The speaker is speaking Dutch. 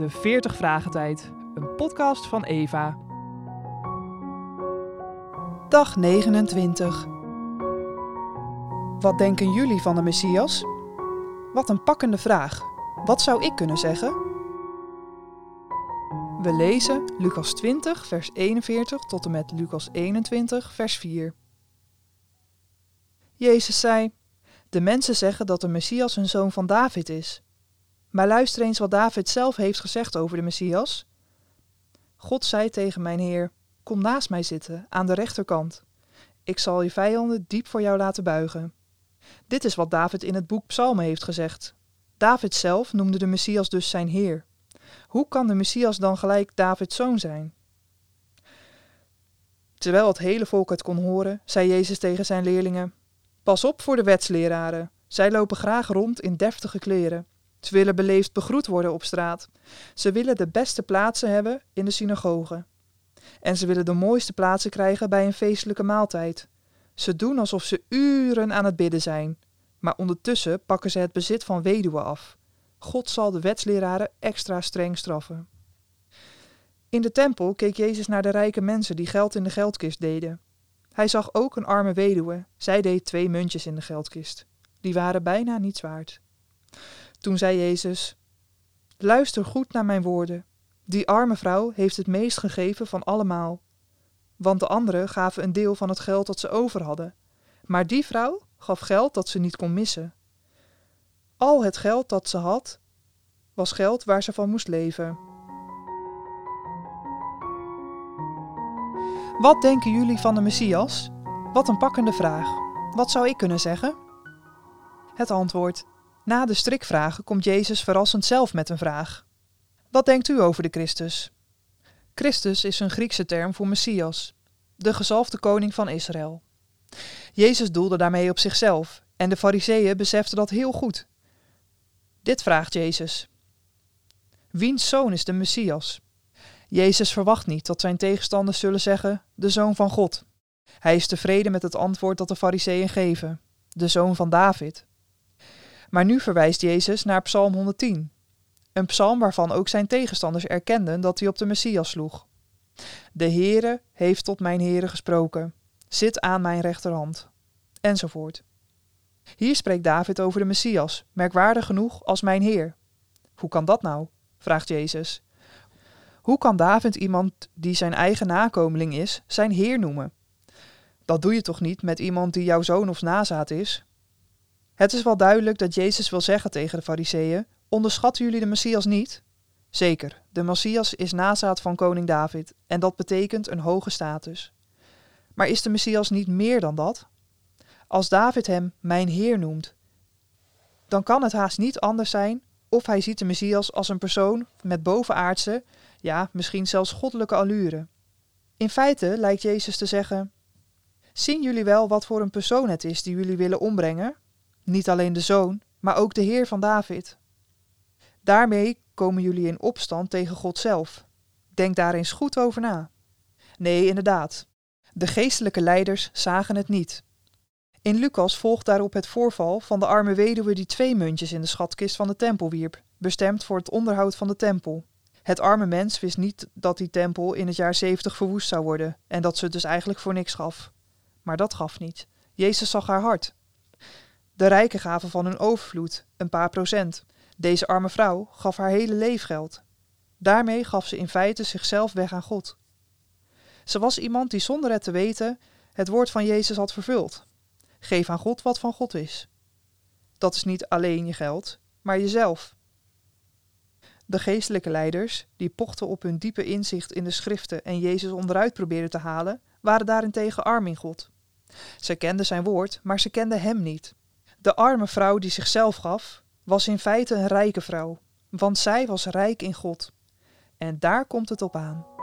de 40 Vragen Tijd, een podcast van Eva. Dag 29. Wat denken jullie van de Messias? Wat een pakkende vraag. Wat zou ik kunnen zeggen? We lezen Lucas 20, vers 41 tot en met Lucas 21, vers 4. Jezus zei: De mensen zeggen dat de Messias een zoon van David is. Maar luister eens wat David zelf heeft gezegd over de Messias. God zei tegen mijn Heer: Kom naast mij zitten, aan de rechterkant. Ik zal je vijanden diep voor jou laten buigen. Dit is wat David in het boek Psalmen heeft gezegd. David zelf noemde de Messias dus zijn Heer. Hoe kan de Messias dan gelijk Davids zoon zijn? Terwijl het hele volk het kon horen, zei Jezus tegen zijn leerlingen: Pas op voor de wetsleraren. Zij lopen graag rond in deftige kleren. Ze willen beleefd begroet worden op straat. Ze willen de beste plaatsen hebben in de synagoge. En ze willen de mooiste plaatsen krijgen bij een feestelijke maaltijd. Ze doen alsof ze uren aan het bidden zijn, maar ondertussen pakken ze het bezit van weduwen af. God zal de wetsleraren extra streng straffen. In de tempel keek Jezus naar de rijke mensen die geld in de geldkist deden. Hij zag ook een arme weduwe. Zij deed twee muntjes in de geldkist. Die waren bijna niets waard. Toen zei Jezus: Luister goed naar mijn woorden. Die arme vrouw heeft het meest gegeven van allemaal. Want de anderen gaven een deel van het geld dat ze over hadden. Maar die vrouw gaf geld dat ze niet kon missen. Al het geld dat ze had, was geld waar ze van moest leven. Wat denken jullie van de Messias? Wat een pakkende vraag. Wat zou ik kunnen zeggen? Het antwoord. Na de strikvragen komt Jezus verrassend zelf met een vraag. Wat denkt u over de Christus? Christus is een Griekse term voor Messias, de gezalfde koning van Israël. Jezus doelde daarmee op zichzelf en de Fariseeën beseften dat heel goed. Dit vraagt Jezus. Wiens zoon is de Messias? Jezus verwacht niet dat zijn tegenstanders zullen zeggen: de zoon van God. Hij is tevreden met het antwoord dat de Fariseeën geven: de zoon van David. Maar nu verwijst Jezus naar Psalm 110, een psalm waarvan ook zijn tegenstanders erkenden dat hij op de Messias sloeg. De Heere heeft tot mijn Heere gesproken, zit aan mijn rechterhand, enzovoort. Hier spreekt David over de Messias, merkwaardig genoeg als mijn Heer. Hoe kan dat nou? vraagt Jezus. Hoe kan David iemand die zijn eigen nakomeling is, zijn Heer noemen? Dat doe je toch niet met iemand die jouw zoon of nazaat is? Het is wel duidelijk dat Jezus wil zeggen tegen de Fariseeën: Onderschatten jullie de Messias niet? Zeker, de Messias is nazaat van koning David en dat betekent een hoge status. Maar is de Messias niet meer dan dat? Als David hem mijn Heer noemt, dan kan het haast niet anders zijn of hij ziet de Messias als een persoon met bovenaardse, ja, misschien zelfs goddelijke allure. In feite lijkt Jezus te zeggen: Zien jullie wel wat voor een persoon het is die jullie willen ombrengen? Niet alleen de zoon, maar ook de Heer van David. Daarmee komen jullie in opstand tegen God zelf. Denk daar eens goed over na. Nee, inderdaad. De geestelijke leiders zagen het niet. In Lucas volgt daarop het voorval van de arme weduwe die twee muntjes in de schatkist van de tempel wierp, bestemd voor het onderhoud van de tempel. Het arme mens wist niet dat die tempel in het jaar 70 verwoest zou worden en dat ze het dus eigenlijk voor niks gaf. Maar dat gaf niet. Jezus zag haar hart. De rijken gaven van hun overvloed, een paar procent. Deze arme vrouw gaf haar hele leefgeld. Daarmee gaf ze in feite zichzelf weg aan God. Ze was iemand die zonder het te weten het woord van Jezus had vervuld. Geef aan God wat van God is. Dat is niet alleen je geld, maar jezelf. De geestelijke leiders, die pochten op hun diepe inzicht in de schriften en Jezus onderuit probeerden te halen, waren daarentegen arm in God. Ze kenden zijn woord, maar ze kenden hem niet. De arme vrouw die zichzelf gaf, was in feite een rijke vrouw, want zij was rijk in God. En daar komt het op aan.